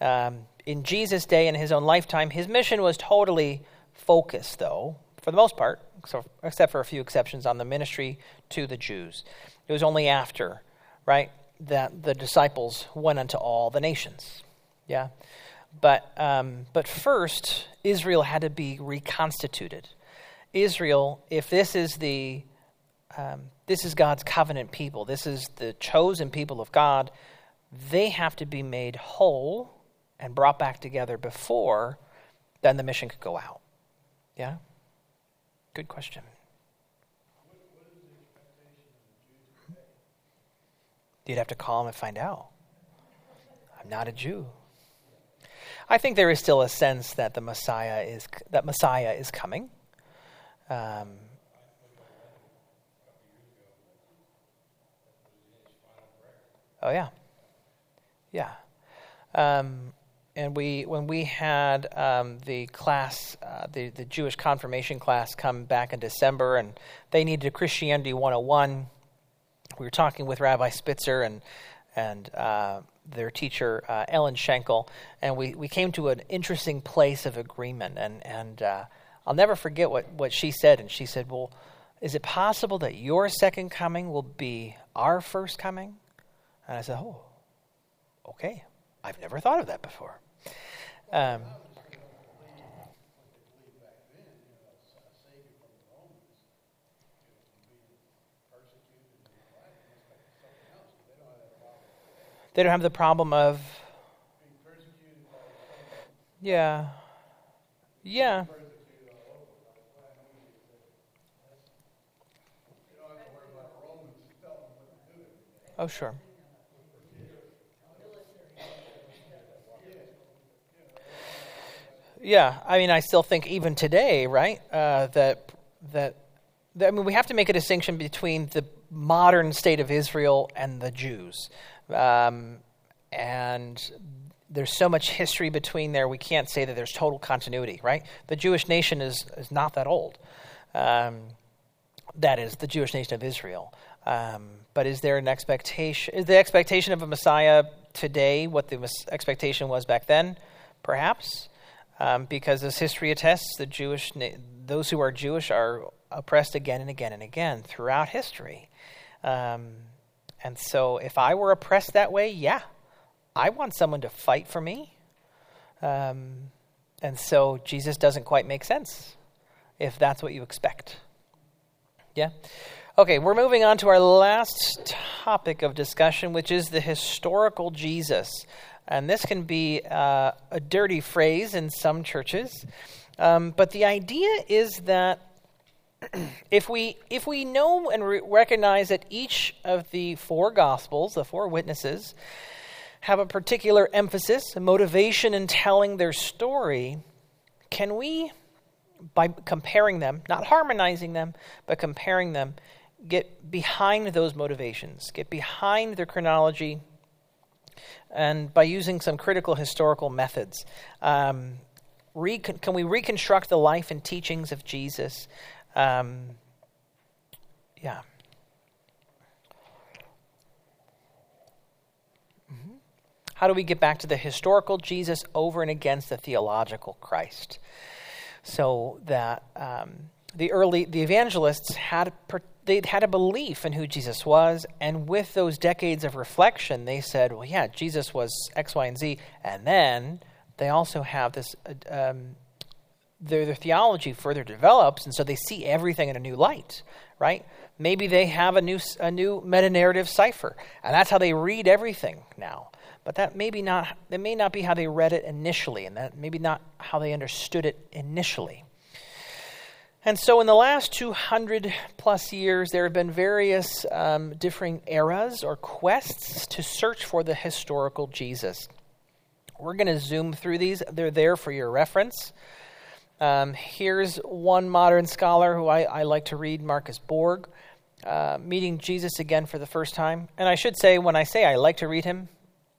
Um, in Jesus' day in his own lifetime, his mission was totally focused, though, for the most part, so, except for a few exceptions, on the ministry to the Jews. It was only after, right, that the disciples went unto all the nations. Yeah? But, um, but first, Israel had to be reconstituted. Israel, if this is the um, this is God's covenant people, this is the chosen people of God, they have to be made whole and brought back together before then the mission could go out. Yeah? Good question. You'd have to call them and find out. I'm not a Jew. I think there is still a sense that the Messiah is that Messiah is coming. Um, Oh yeah, yeah. Um, and we when we had um, the class, uh, the the Jewish confirmation class, come back in December, and they needed Christianity 101. We were talking with Rabbi Spitzer and and uh, their teacher uh, Ellen Schenkel, and we, we came to an interesting place of agreement. And and uh, I'll never forget what what she said. And she said, "Well, is it possible that your second coming will be our first coming?" And I said, "Oh, okay. I've never thought of that before." Um, they don't have the problem of yeah yeah oh sure yeah i mean i still think even today right uh, that that I mean, we have to make a distinction between the modern state of Israel and the Jews. Um, and there's so much history between there, we can't say that there's total continuity, right? The Jewish nation is, is not that old. Um, that is, the Jewish nation of Israel. Um, but is there an expectation? Is the expectation of a Messiah today what the expectation was back then? Perhaps. Um, because as history attests, the Jewish, those who are Jewish are oppressed again and again and again throughout history. Um, and so if I were oppressed that way, yeah, I want someone to fight for me. Um, and so Jesus doesn't quite make sense if that's what you expect. Yeah? Okay, we're moving on to our last topic of discussion, which is the historical Jesus. And this can be uh, a dirty phrase in some churches. Um, but the idea is that (clears throat) if we if we know and re- recognize that each of the four gospels, the four witnesses, have a particular emphasis, a motivation in telling their story, can we by comparing them, not harmonizing them, but comparing them, get behind those motivations, get behind their chronology, and by using some critical historical methods, um, recon- can we reconstruct the life and teachings of Jesus um, yeah. Mm-hmm. How do we get back to the historical Jesus over and against the theological Christ? So that um, the early the evangelists had they had a belief in who Jesus was, and with those decades of reflection, they said, "Well, yeah, Jesus was X, Y, and Z," and then they also have this uh, um, their, their theology further develops, and so they see everything in a new light, right? Maybe they have a new, a new meta narrative cipher, and that's how they read everything now. But that maybe not that may not be how they read it initially, and that maybe not how they understood it initially. And so, in the last 200 plus years, there have been various um, differing eras or quests to search for the historical Jesus. We're going to zoom through these, they're there for your reference. Um, here's one modern scholar who I, I like to read, Marcus Borg, uh, meeting Jesus again for the first time. And I should say, when I say I like to read him,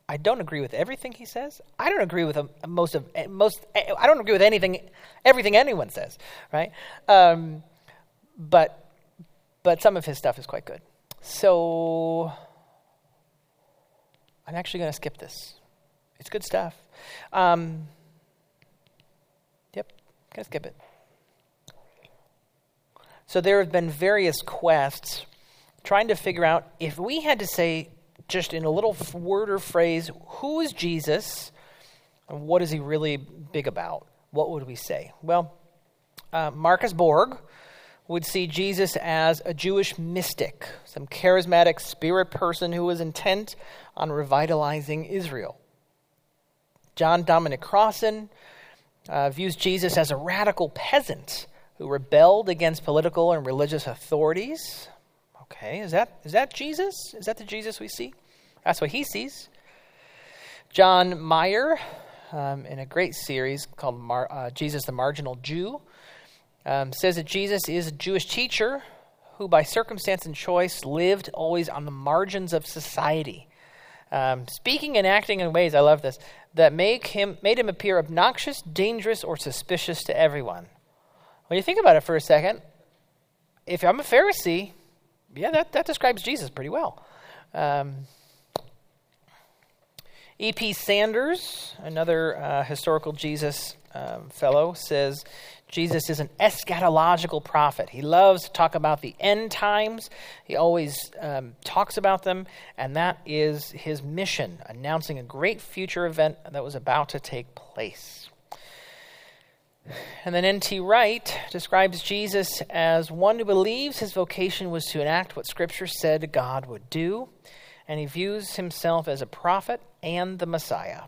I don't agree with everything he says. I don't agree with most of eh, most. Eh, I don't agree with anything, everything anyone says, right? Um, but but some of his stuff is quite good. So I'm actually going to skip this. It's good stuff. Um, can I skip it? So there have been various quests trying to figure out if we had to say, just in a little word or phrase, who is Jesus and what is he really big about? What would we say? Well, uh, Marcus Borg would see Jesus as a Jewish mystic, some charismatic spirit person who was intent on revitalizing Israel. John Dominic Crossan uh, views Jesus as a radical peasant who rebelled against political and religious authorities. Okay, is that, is that Jesus? Is that the Jesus we see? That's what he sees. John Meier, um, in a great series called Mar- uh, Jesus the Marginal Jew, um, says that Jesus is a Jewish teacher who, by circumstance and choice, lived always on the margins of society. Um, speaking and acting in ways, I love this, that make him, made him appear obnoxious, dangerous, or suspicious to everyone. When you think about it for a second, if I'm a Pharisee, yeah, that, that describes Jesus pretty well. Um, E.P. Sanders, another uh, historical Jesus um, fellow, says Jesus is an eschatological prophet. He loves to talk about the end times. He always um, talks about them, and that is his mission, announcing a great future event that was about to take place. And then N.T. Wright describes Jesus as one who believes his vocation was to enact what Scripture said God would do, and he views himself as a prophet and the Messiah,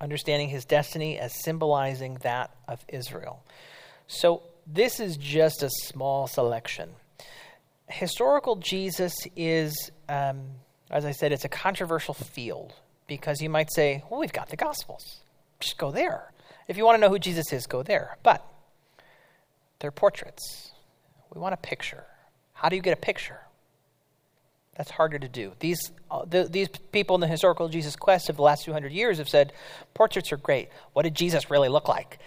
understanding his destiny as symbolizing that of Israel. So, this is just a small selection. Historical Jesus is, um, as I said, it's a controversial field because you might say, well, we've got the Gospels. Just go there. If you want to know who Jesus is, go there. But they're portraits. We want a picture. How do you get a picture? That's harder to do. These, uh, the, these people in the historical Jesus quest of the last 200 years have said portraits are great. What did Jesus really look like?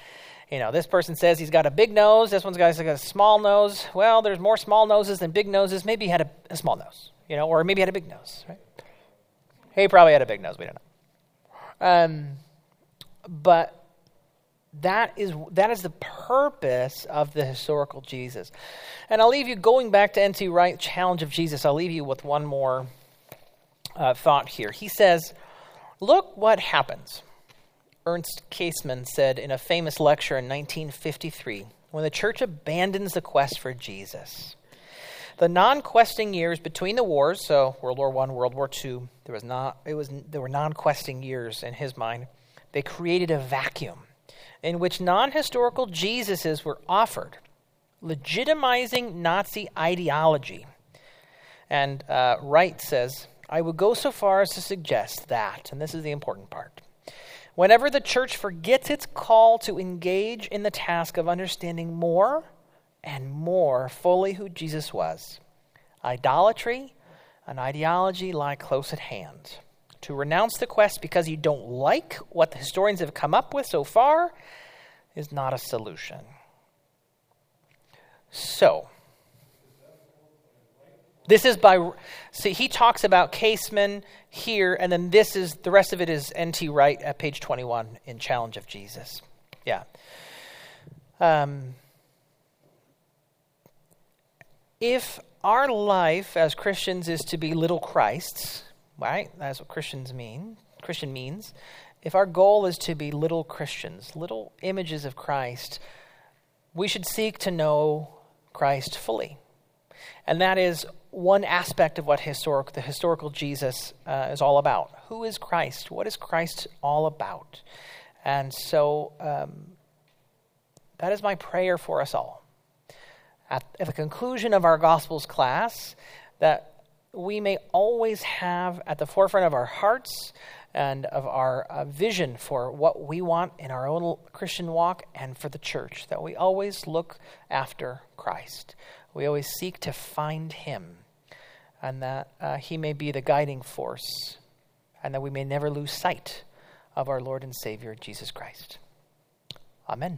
You know, this person says he's got a big nose. This one's got a small nose. Well, there's more small noses than big noses. Maybe he had a, a small nose, you know, or maybe he had a big nose. Right? He probably had a big nose. We don't know. Um, but that is that is the purpose of the historical Jesus. And I'll leave you going back to N.T. Wright challenge of Jesus. I'll leave you with one more uh, thought here. He says, "Look what happens." Ernst Käsemann said in a famous lecture in 1953 when the church abandons the quest for Jesus. The non-questing years between the wars, so World War One, World War Two, there was not it was there were non-questing years in his mind. They created a vacuum in which non historical Jesuses were offered, legitimizing Nazi ideology. And uh, Wright says, I would go so far as to suggest that, and this is the important part, whenever the church forgets its call to engage in the task of understanding more and more fully who Jesus was, idolatry and ideology lie close at hand. To renounce the quest because you don't like what the historians have come up with so far is not a solution. So, this is by see he talks about Käsemann here, and then this is the rest of it is N.T. Wright at page twenty-one in Challenge of Jesus. Yeah. Um, if our life as Christians is to be little Christs, right? That's what Christians mean. Christian means. If our goal is to be little Christians, little images of Christ, we should seek to know Christ fully. And that is one aspect of what historic, the historical Jesus uh, is all about. Who is Christ? What is Christ all about? And so um, that is my prayer for us all. At, at the conclusion of our Gospels class, that we may always have at the forefront of our hearts and of our uh, vision for what we want in our own Christian walk and for the church, that we always look after Christ. We always seek to find Him, and that uh, He may be the guiding force, and that we may never lose sight of our Lord and Savior, Jesus Christ. Amen.